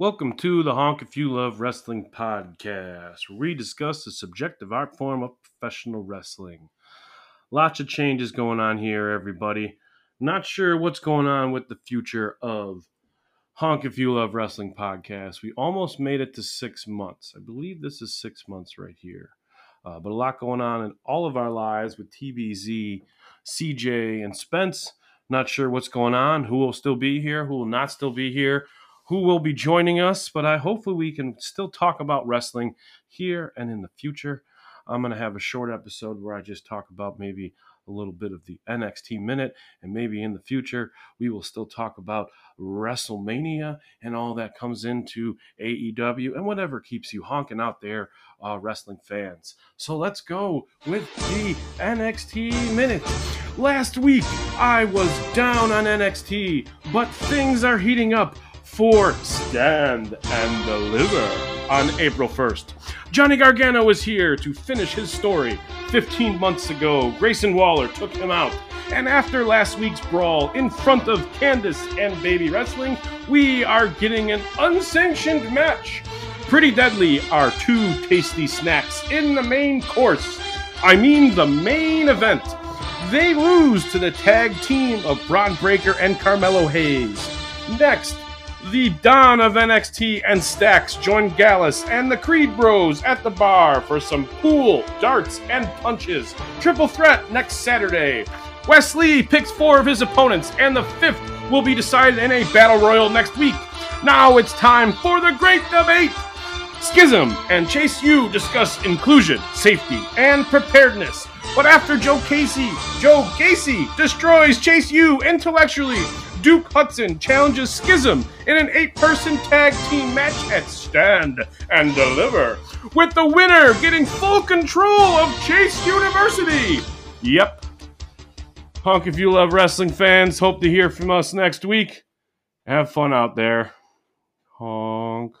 Welcome to the Honk If You Love Wrestling podcast, where we discuss the subjective art form of professional wrestling. Lots of changes going on here, everybody. Not sure what's going on with the future of Honk If You Love Wrestling podcast. We almost made it to six months. I believe this is six months right here. Uh, but a lot going on in all of our lives with TBZ, CJ, and Spence. Not sure what's going on, who will still be here, who will not still be here who will be joining us, but I hopefully we can still talk about wrestling here and in the future. I'm going to have a short episode where I just talk about maybe a little bit of the NXT minute, and maybe in the future we will still talk about WrestleMania and all that comes into AEW and whatever keeps you honking out there, uh, wrestling fans. So let's go with the NXT minute. Last week I was down on NXT, but things are heating up for Stand and Deliver on April 1st. Johnny Gargano is here to finish his story. 15 months ago, Grayson Waller took him out. And after last week's brawl in front of Candice and Baby Wrestling, we are getting an unsanctioned match. Pretty Deadly are two tasty snacks in the main course. I mean, the main event. They lose to the tag team of Bron Breakker and Carmelo Hayes. Next, the Don of NXT and Stacks join Gallus and the Creed Bros at the bar for some pool, darts, and punches. Triple threat next Saturday. Wes Lee picks four of his opponents, and the fifth will be decided in a battle royal next week. Now it's time for the great debate. Schism and Chase U discuss inclusion, safety, and preparedness. But after Joe Gacy, Joe Gacy destroys Chase U intellectually Duke Hudson challenges Schism in an eight person tag team match at Stand and Deliver, with the winner getting full control of Chase University. Yep. Honk if you love wrestling fans. Hope to hear from us next week. Have fun out there. Honk.